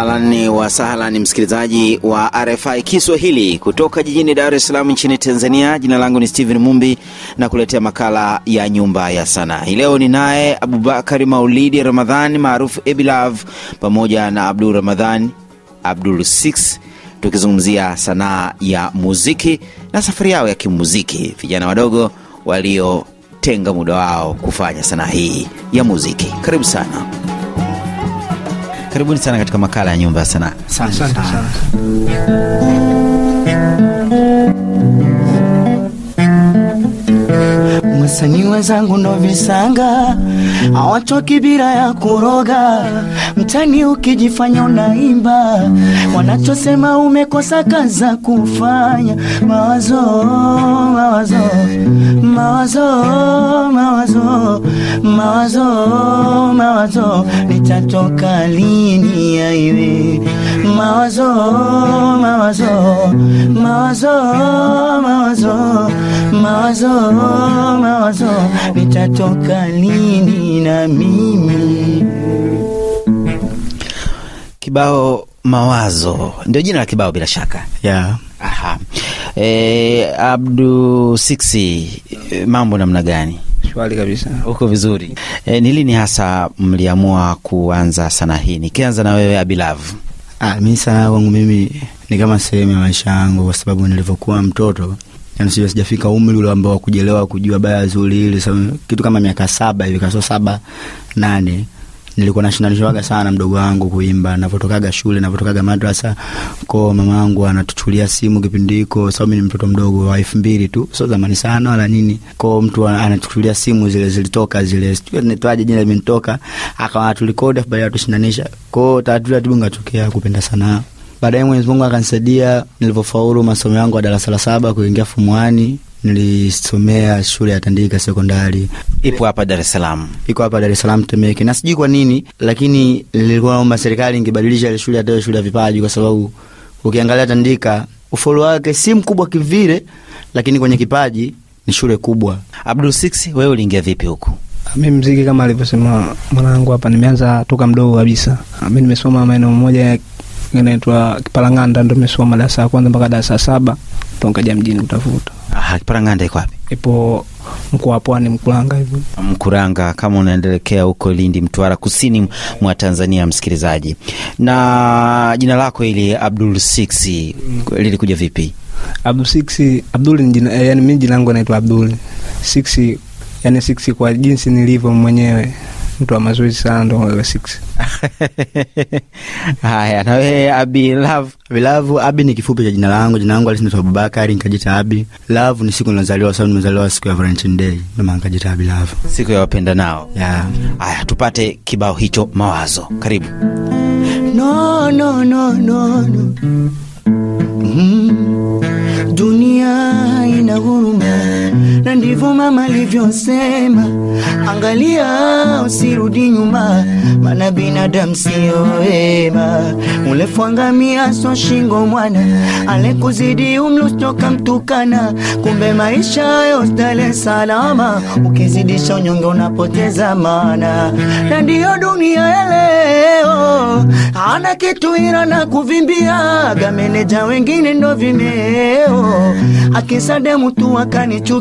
Ahlan wa sahlan, msikilizaji wa RFI Kiswahili kutoka jijini Dar es Salaam nchini Tanzania. Jina langu ni Steven Mumbi na kuletea makala ya Nyumba ya Sanaa. Hii leo ni naye Abubakari Maulidi Ramadhan maarufu Ebilav pamoja na Abdul Ramadhan Abdul 6 tukizungumzia sanaa ya muziki na safari yao ya kimuziki, vijana wadogo waliotenga muda wao kufanya sanaa hii ya muziki. Karibu sana. Karibuni sana katika makala ya nyumba ya sanaa. Asante sana. Wasanii wenzangu ndo visanga hawatoki bila ya kuroga, mtani ukijifanya unaimba, wanachosema umekosa kaza kufanya. Mawazo, mawazo, mawazo, mawazo, mawazo, mawazo, nitatoka lini yaiwe mawazo, mawazo, mawazo, mawazo, mawazo, mawazo, nitatoka lini na mimi Kibao mawazo ndio jina la kibao bila shaka. yeah. Aha. E, Abdu Siksi, e, mambo namna gani? Shwari kabisa. Uko vizuri? E, ni lini hasa mliamua kuanza sanaa hii? Nikianza na wewe Abilavu. Ah, mi sanaa kwangu mimi ni kama sehemu ya maisha yangu, kwa sababu nilivyokuwa mtoto yani sio sijafika umri ule ambao kujelewa kujua baya zuri ile so, kitu kama miaka saba hivi kaso saba nane nilikuwa nashindanishwaga sana mdogo wangu kuimba. Navyotokaga shule navyotokaga madrasa ko mama yangu anatuchulia simu kipindi hiko sababu mimi ni mtoto mdogo wa elfu mbili tu sio zamani sana wala nini. Ko mtu anatuchulia simu zile zilitoka zile sijui jina limenitoka akawa tulikodi afu baadaye tushindanisha ko taratibu taratibu ngatokea kupenda sanaa baadaye Mwenyezi Mungu akanisaidia nilivyofaulu masomo yangu ya darasa la saba kuingia fumuani nilisomea shule ya Tandika sekondari Ipo hapa Dar es Salaam. iko hapa Dar es Salaam Temeke, na sijui kwa nini, lakini nilikuwa naomba serikali ingebadilisha ile shule atoe shule ya vipaji, kwa sababu ukiangalia Tandika ufolo wake si mkubwa kivile, lakini kwenye kipaji ni shule kubwa. Abdul Six, wewe uliingia vipi huku? Mi mziki kama alivyosema mwanangu hapa, nimeanza toka mdogo kabisa. Mi nimesoma maeneo moja inaitwa Kipalang'anda, ndo nimesoma darasa la kwanza mpaka darasa saba, ndo nikaja mjini kutafuta. Aha, Kiparang'anda iko wapi? Ipo mkoa wa Pwani, Mkuranga hivyo. Mkuranga, kama unaendelekea huko Lindi, Mtwara, kusini mwa Tanzania, msikilizaji. Na jina lako ili Abdul Six lilikuja vipi? Abdul Six, Abdul ni jina, eh, yani mimi jina langu naitwa Abdul Six, yani Six kwa jinsi nilivyo mwenyewe, mtu wa mazoezi sana, ndo level Six. Haya, na wewe Abi Love, Vilavu Abi ni kifupi cha jina langu. Jina langu halisi ni Abubakari, nikajita Abi. Love ni siku nilozaliwa, sababu nimezaliwa siku ya Valentine Day, ndio maana nikajita Abi Love. siku ya wapenda nao. Yeah. Haya, tupate kibao hicho mawazo. Karibu. No, no, no, no, no. Mm. Dunia ina huruma na ndivyo mama alivyosema, angalia usirudi nyuma, mana binadamu sio wema. Ulefuangamia so shingo mwana, alekuzidi umri mtukana, kumbe maisha yo stale salama, ukizidisha unyonge unapoteza maana, na ndiyo dunia ya leo ana kitu ila na kuvimbiaga meneja wengine ndo vimeo akisade mtu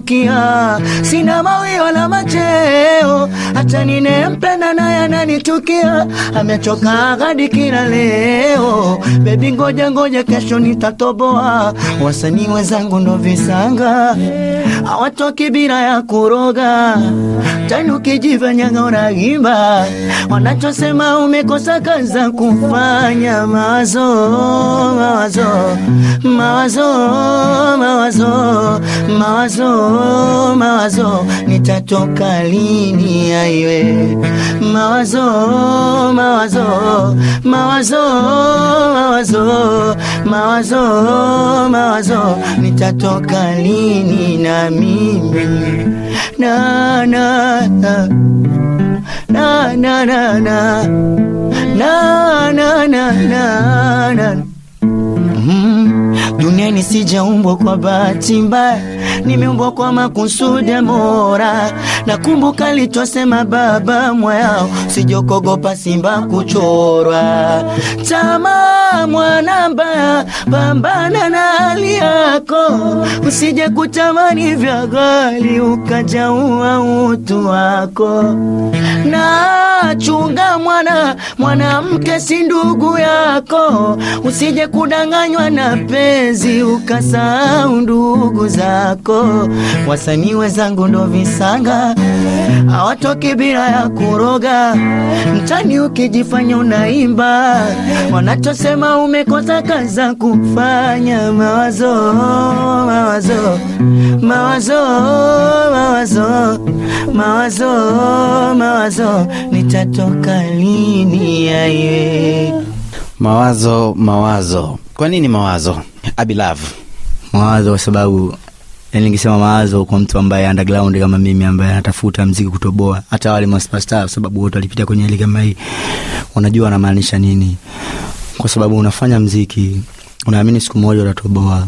akanichukia sina mawi wala macheo. Hata ninempenda naye ananichukia amechoka hadi kila leo. Bebi ngoja ngoja kesho nitatoboa. Wasanii wenzangu ndo visanga. Hawatoki bila ya kuroga. Tani ukijifanyanga unaimba wanachosema umekosa kaza kufanya. Mawazo mawazo mawazo mawazo mawazo mawazo nitatoka lini aiwe mawazo mawazo mawazo mawazo mawazo mawazo nitatoka lini na mimi na na na na na na na na na na na Mm. duniani sijaumbwa kwa bahati mbaya, nimeumbwa kwa makusudi mora. Nakumbuka alichosema baba mwao, sijokogopa simba kuchorwa. Tama mwana mbaya, pambana na hali yako, usije kutamani vya ghali ukajaua utu wako. Na chunga mwana, mwanamke si ndugu yako, usije kudanganywa na penzi ukasahau ndugu zako. Wasanii wenzangu ndo visanga, hawatoki bila ya kuroga. Mtani ukijifanya unaimba, wanachosema umekosa kazi za kufanya. Mawazo, mawazo, mawazo, mawazo, mawazo, mawazo, nitatoka lini yaiwe Mawazo, mawazo. Kwa nini mawazo? Abilavu. mawazo kwa sababu yani ningesema mawazo kwa mtu ambaye underground kama mimi ambaye anatafuta mziki kutoboa hata wale maspasta kwa sababu wote walipita kwenye hali kama hii wanajua wanamaanisha nini. Kwa sababu unafanya mziki unaamini siku moja utatoboa.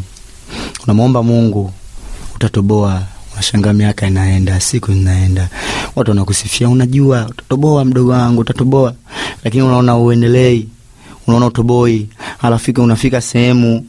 Unamwomba mungu utatoboa. Unashangaa miaka inaenda siku zinaenda watu wanakusifia unajua utatoboa mdogo wangu utatoboa. Lakini unaona uendelei unaona utoboi. Alafika unafika sehemu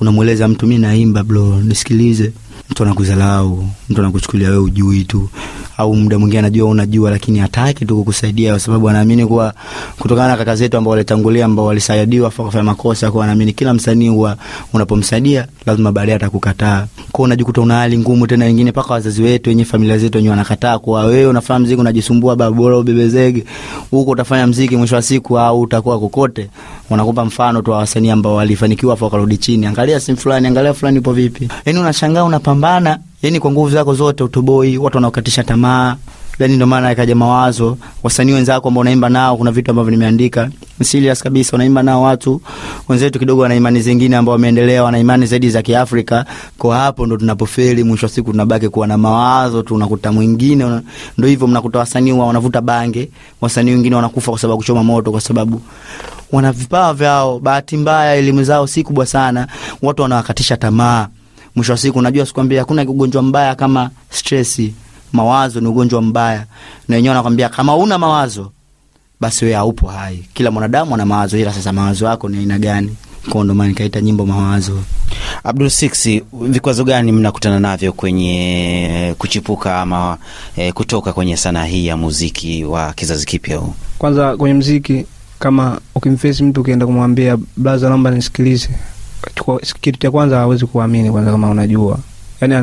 unamweleza mtu mi naimba bro nisikilize mtu anakuzalau mtu anakuchukulia wewe ujui tu. Au muda mwingine anajua unajua lakini hataki tu kukusaidia kwa sababu anaamini kuwa kutokana na kaka zetu ambao walitangulia ambao walisaidiwa afa kufanya makosa kwa anaamini kila msanii huwa unapomsaidia lazima baadaye atakukataa. Kwa unajikuta una hali ngumu tena wengine paka wazazi wetu wenye familia zetu wenyewe wanakataa kwa wewe unafanya mziki unajisumbua baba bora ubebezege huko utafanya mziki mwisho wa siku au utakuwa kokote. Wanakupa mfano tu wa wasanii ambao walifanikiwa afa wakarudi chini. Angalia simu fulani angalia fulani ipo vipi. Yani unashangaa unapambana yani kwa nguvu zako zote utoboi watu wanaokatisha tamaa. Yani ndio maana yakaja mawazo. Wasanii wenzako ambao unaimba nao kuna vitu ambavyo nimeandika. Serious kabisa unaimba nao watu. Wenzetu kidogo wana imani zingine ambao wameendelea wana imani zaidi za kiafrika. Kwa hapo ndo tunapofeli mwisho wa siku tunabaki kuwa na mawazo tu unakuta mwingine ndo hivyo mnakuta wasanii wa- wanavuta bange. Wasanii wengine wanakufa kwa sababu kuchoma moto kwa sababu wana vipawa vyao. Bahati mbaya elimu zao si kubwa sana. Watu wanawakatisha tamaa mwisho wa siku unajua sikwambia hakuna ugonjwa mbaya kama stresi mawazo ni ugonjwa mbaya. Na wenyewe wanakwambia kama una mawazo basi wewe haupo hai. Kila mwanadamu ana mawazo ila sasa mawazo yako ni aina gani? Kwa ndo maana nikaita nyimbo mawazo. Abdul Six, vikwazo gani mnakutana navyo kwenye kuchipuka ama e, kutoka kwenye sanaa hii ya muziki wa kizazi kipya huu? kwanza kwenye mziki kama ukimfesi mtu ukienda kumwambia blaza naomba nisikilize kitu cha kwanza hawezi kuamini kwanza kama unajua. Yani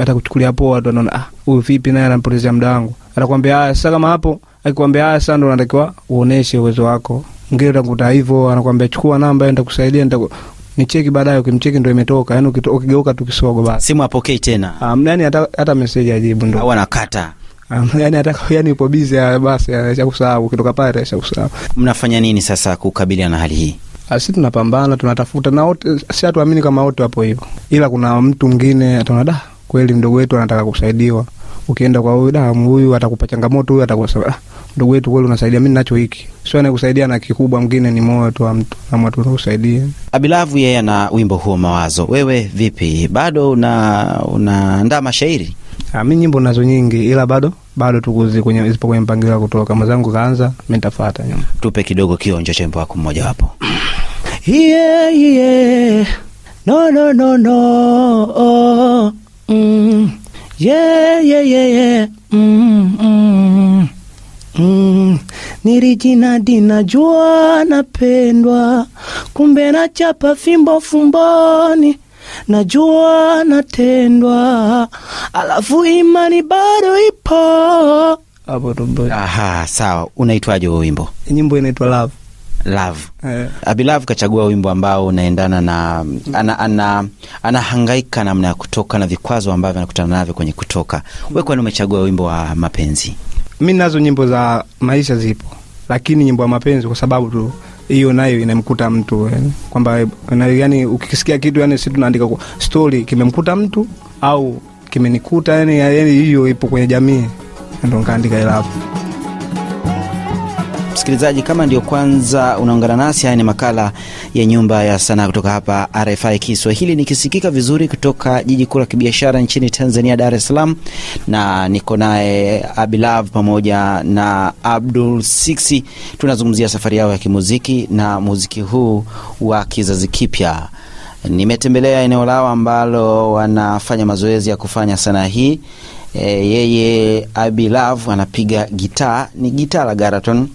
atakuchukulia poa tu anaona ah huyu vipi naye anampotezea muda wangu? Atakwambia haya sasa kama hapo. Akikwambia haya sasa ndo unatakiwa uoneshe uwezo wako. Ngine utakuta hivyo anakwambia chukua namba nitakusaidia nitaku nicheki baadaye ukimcheki ndo imetoka. Yani ukigeuka tu kisogo basi. Simu apokei tena. Um, yani hata, hata meseji ajibu ndo. Au anakata? um, yani hata yani upo bizi basi aisha kusahau ukitoka pale aisha kusahau Mnafanya nini sasa kukabiliana na hali hii? Si tunapambana tunatafuta na wote si hatuamini kama wote wapo hivyo ila kuna mtu mwingine ataona da kweli mdogo wetu anataka kusaidiwa ukienda kwa huyu da huyu atakupa changamoto huyu atakusema ah, ndugu wetu kweli unasaidia mi nacho hiki sio anakusaidia na kikubwa mwingine ni moyo tu wa mtu ama tu unakusaidia. Abilavu yeye ana wimbo huo Mawazo. Wewe vipi, bado una unaandaa mashairi? Ah, mi nyimbo nazo nyingi ila bado bado tukuzi kwenye zipo kwenye mpangilio wa kutoka mwenzangu kaanza mi nitafata nyuma Tupe kidogo kionjo cha wimbo wako mmoja wapo. Yeah, yeah. No, no, no, no. Oh. Mm. Yeah, yeah, yeah, yeah. Mm, mm. Mm. Nilijinadi najua napendwa, kumbe nachapa fimbo fumboni, najua natendwa, alafu imani bado ipo. hapo. Aha, sawa. Unaitwaje huo wimbo? nyimbo inaitwa love Love. Yeah. Abilove kachagua wimbo ambao unaendana na ana, ana, anahangaika namna ya kutoka na vikwazo ambavyo anakutana navyo kwenye kutoka. We kwani umechagua wimbo wa mapenzi? mi nazo nyimbo za maisha zipo lakini nyimbo ya mapenzi kwa sababu tu hiyo nayo inamkuta mtu kwamba yani ukisikia kitu yani si tunaandika stori kimemkuta mtu au kimenikuta yani yani hiyo ipo kwenye jamii ndo nkaandika ilafu Msikilizaji, kama ndio kwanza unaungana nasi, haya ni makala ya Nyumba ya Sanaa kutoka hapa RFI Kiswahili, nikisikika vizuri kutoka jiji kuu la kibiashara nchini Tanzania, Dar es Salaam, na niko naye Abilav pamoja na Abdul Siksi. Tunazungumzia safari yao ya kimuziki na muziki huu wa kizazi kipya. Nimetembelea eneo lao ambalo wanafanya mazoezi ya kufanya sanaa hii. E, yeye Abilav anapiga gitaa, ni gitaa la Garaton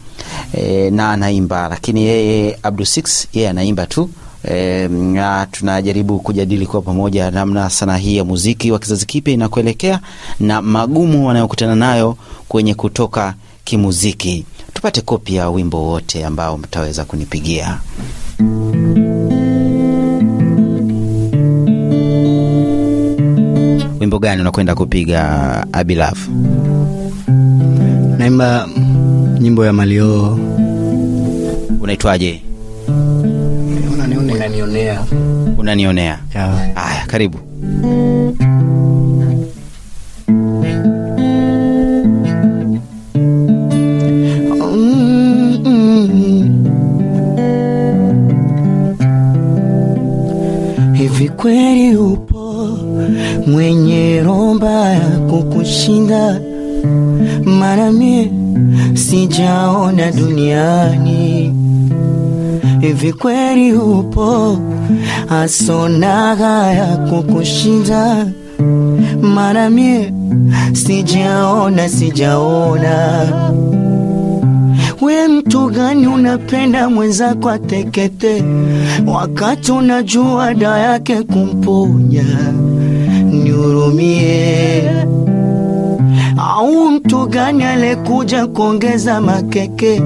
e, na anaimba, lakini yeye Abdu Six yeye anaimba tu. E, na tunajaribu kujadili kwa pamoja namna sanaa hii ya muziki wa kizazi kipya inakuelekea na magumu wanayokutana nayo kwenye kutoka kimuziki. Tupate kopi ya wimbo wote ambao mtaweza kunipigia. Wimbo gani unakwenda kupiga Abilafu? naimba nyimbo ya Malio Unaitwaje? unanionea Unanionea. Haya, karibu. Mwenye romba ya kukushinda? Mara mie sijaona duniani. Hivi kweli upo asonaga ya kukushinda? Mara mie sijaona, sijaona We mtu gani unapenda mwenzako atekete, wakati unajua da yake kumponya? Nihurumie. Au mtu gani alekuja kuongeza makeke,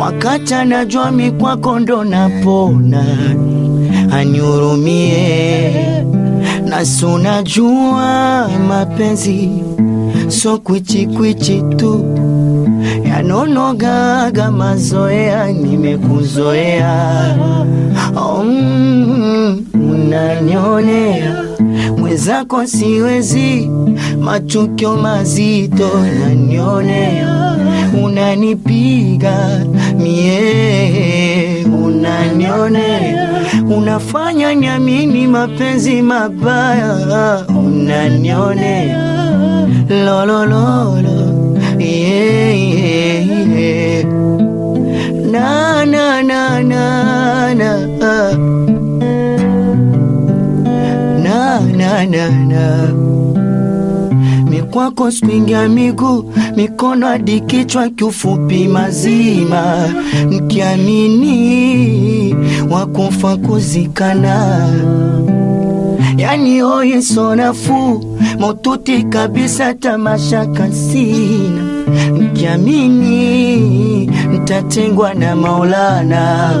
wakati anajua mikwako ndo napona? Anihurumie. Nasi unajua mapenzi so kwichikwichi tu yanonogaga mazoea, nimekuzoea. Mm, unanionea mwenzako, siwezi. Matukio mazito, nanionea unanipiga mie, unanionea. Unafanya niamini mapenzi mabaya, unanionea. Lolololo yeah, yeah, na mikwako swingia miguu mikono hadi kichwa kiufupi mazima. Mkiamini wakufa kuzikana. Yani oye motuti kabisa tamasha kasina. Mkiamini ntatengwa na Maulana.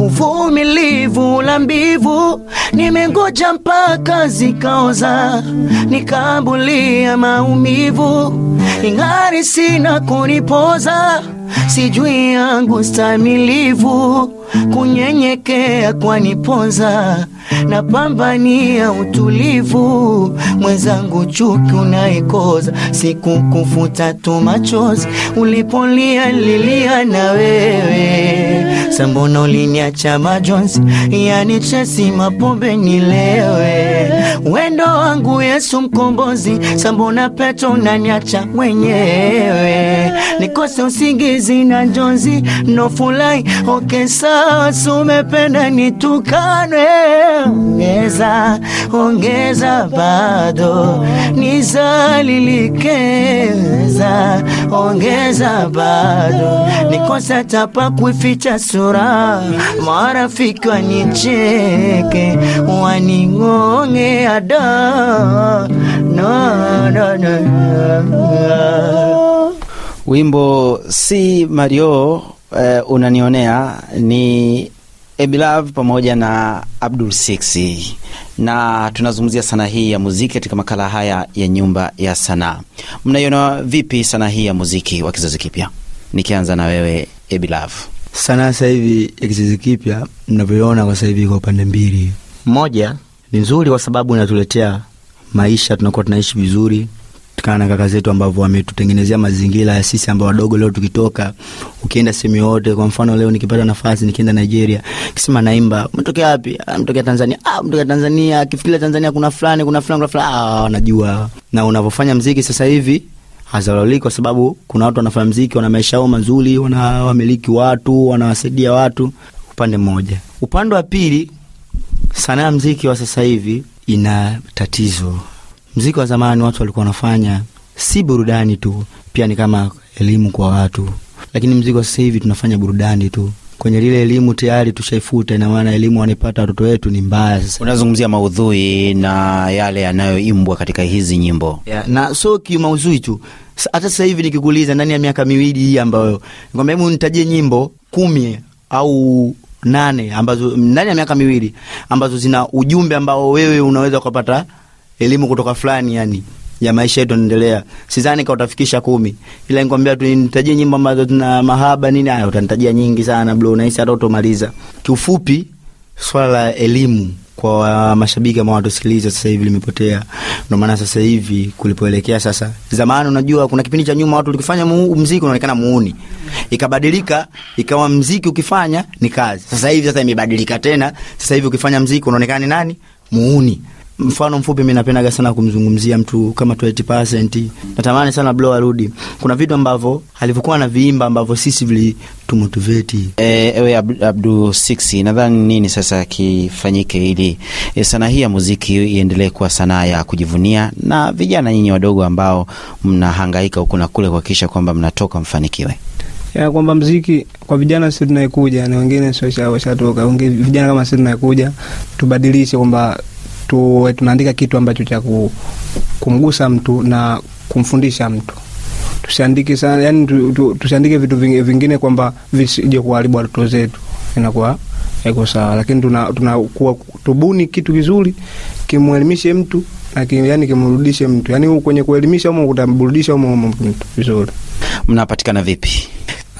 Uvumilivu la mbivu nimengoja mpaka zikaoza nikaambulia maumivu. Ingari sina kunipoza sijui yangu stamilivu kunyenyekea kwaniponza napambania utulivu. Mwenzangu chuki unaikoza sikukufuta tu machozi. Ulipolia lilia na wewe. Sambona uliniacha majonzi yani chesi mapombe nilewe. Wendo wangu Yesu mkombozi sambona peto unaniacha mwenyewe. Nikose usingizi na njonzi nofulai okay sawa sumependa nitukane. Ongeza ongeza bado. Nizalilikeza ongeza bado. Nikosa tapa kuificha sura. Marafiki wanicheke. Waning'onge ada. No, no, no, no. Wimbo si Mario eh, unanionea ni Ebilav pamoja na Abdul Siksi, na tunazungumzia sanaa hii ya muziki katika makala haya ya Nyumba ya Sanaa. Mnaiona vipi sanaa hii ya muziki wa kizazi kipya? Nikianza na wewe Ebilav. sanaa sasa hivi ya kizazi kipya mnavyoiona kwa sasa hivi kwa upande mbili. Moja ni nzuri kwa sababu inatuletea maisha, tunakuwa tunaishi vizuri kutokana na kaka zetu ambavyo wametutengenezea mazingira ya sisi ambao wadogo leo tukitoka ukienda sehemu yote kwa mfano leo nikipata nafasi nikienda nigeria kisema naimba umetokea wapi? "Ah, mtokea tanzania. Ah, mtokea tanzania akifikiria tanzania kuna fulani kuna fulani kuna fulani. Ah, wanajua na unavyofanya mziki sasa hivi hazalauliki kwa sababu kuna watu wanafanya mziki wana maisha yao mazuri wana wamiliki watu wanawasaidia watu. Upande mmoja. Upande wa pili sanaa ya mziki wa sasa hivi ina tatizo mziki wa zamani watu walikuwa wanafanya si burudani tu pia ni kama elimu kwa watu. Lakini mziki wa sasa hivi tunafanya burudani tu. Kwenye lile elimu tayari tushaifuta ina maana elimu wanaipata watoto wetu ni mbaya sasa. Unazungumzia maudhui na yale yanayoimbwa katika hizi nyimbo. Yeah, na so kimauzui tu. Hata sasa hivi nikikuuliza ndani ya miaka miwili hii ambayo kwamba hebu nitajie nyimbo kumi au nane ambazo ndani ya miaka miwili ambazo zina ujumbe ambao wewe unaweza ukapata elimu kutoka fulani yani ya maisha yetu yanaendelea sidhani kama utafikisha kumi ila nikwambia tu nitajie nyimbo ambazo zina mahaba nini haya utanitajia nyingi sana bro nahisi hata utomaliza kiufupi swala la elimu kwa mashabiki ambao wanatusikiliza sasa hivi limepotea. Ndio maana sasa hivi kulipoelekea sasa, zamani unajua, kuna kipindi cha nyuma watu likifanya muziki unaonekana muuni, ikabadilika ikawa muziki ukifanya ni kazi. Sasa hivi sasa imebadilika tena, sasa hivi ukifanya mziki unaonekana ni nani muuni. Mfano mfupi, mi napendaga sana kumzungumzia mtu kama 20%. Natamani sana Blow arudi. Kuna vitu ambavyo alivyokuwa na viimba ambavyo sisi vilitumotiveti E, ewe Abdu 6 nadhani nini sasa kifanyike ili e, sanaa hii ya muziki iendelee kuwa sanaa ya kujivunia na vijana nyinyi wadogo ambao mnahangaika huku na kule kuhakikisha kwamba mnatoka mfanikiwe ya kwamba mziki kwa vijana sisi tunaekuja na wengine sio washatoka vijana kama sisi tunaekuja tubadilishe kwamba tu, tunaandika kitu ambacho cha kumgusa mtu na kumfundisha mtu. Tusiandike sana yani tu, tu, tusiandike vitu vingi- vingine kwamba visije kuharibu watoto zetu. Inakuwa iko sawa. Lakini tuna, tuna kuwa, tubuni kitu kizuri kimwelimishe mtu na ki, yani kimrudishe mtu. Yani kwenye kuelimisha umo kutamburudisha umo umo mtu. Vizuri. Mnapatikana vipi?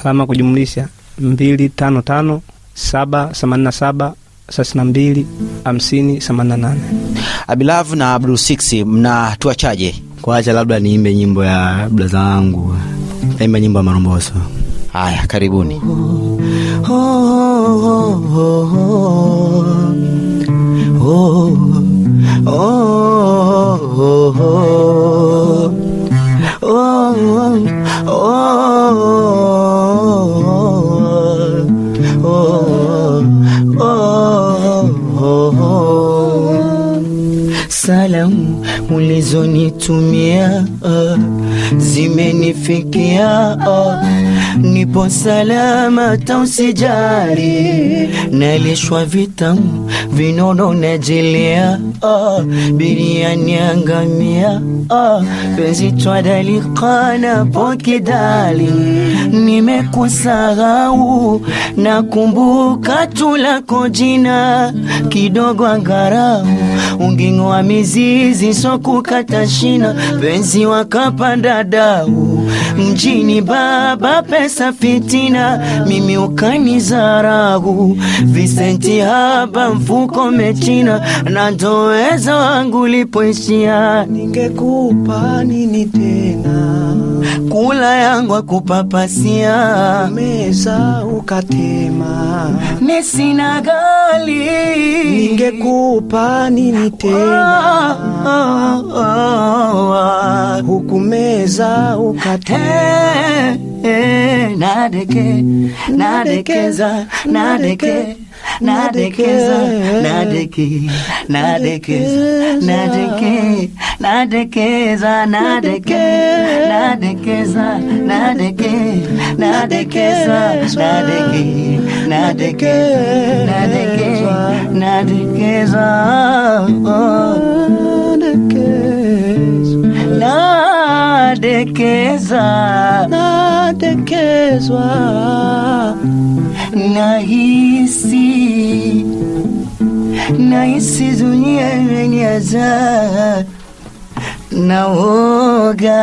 Alama kujumlisha mbili tano tano saba themanini na saba thelathini na mbili hamsini themanini na nane Abilav na Abdu 6 mnatuachaje kuacha labda niimbe nyimbo ya blaza wangu, naimba nyimbo ya Maromboso. haya karibuni Salamu ulizonitumia uh, zimenifikia ah, nipo salama, tausijali, nalishwa vitamu vinono najelea ah, biriani angamia. Ah, penzi twadalikana pokidali, nimekusahau nakumbuka tu lako jina. Kidogo angarau unging'oa mizizi sokukata shina. Penzi wakapanda dau mjini baba pesa fitina mimi ukanizarau visenti haba mfuko mechina na ndoweza wangu lipoishia. Ningekupa nini tena kula yangu akupapasia. Meza ukatema. Nesina gali ningekupa nini tena? Huku meza ukatema nadeke nadekeza nadeke nadekeza nadeke nadekeza nadeke nadekeza nadeke nadekeza nadeke nadekeza nadeke nadeke nadeke nadekeza nadekeza nadekezwa nahisi nahisi dunia imeniaza naoga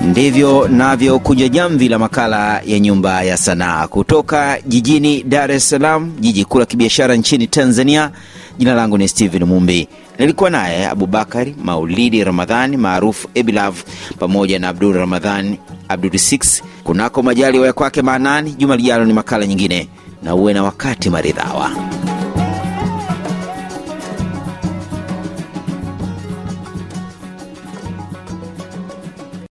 ndivyo navyokunja jamvi la makala ya Nyumba ya Sanaa kutoka jijini Dar es Salaam, jiji kuu la kibiashara nchini Tanzania. Jina langu ni Steven Mumbi. Nilikuwa naye Abubakari Maulidi Ramadhani maarufu Ebilav pamoja na Abdul Ramadhani Abdul 6 kunako majaliwa ya kwake maanani. Juma lijalo ni makala nyingine, na uwe na wakati maridhawa.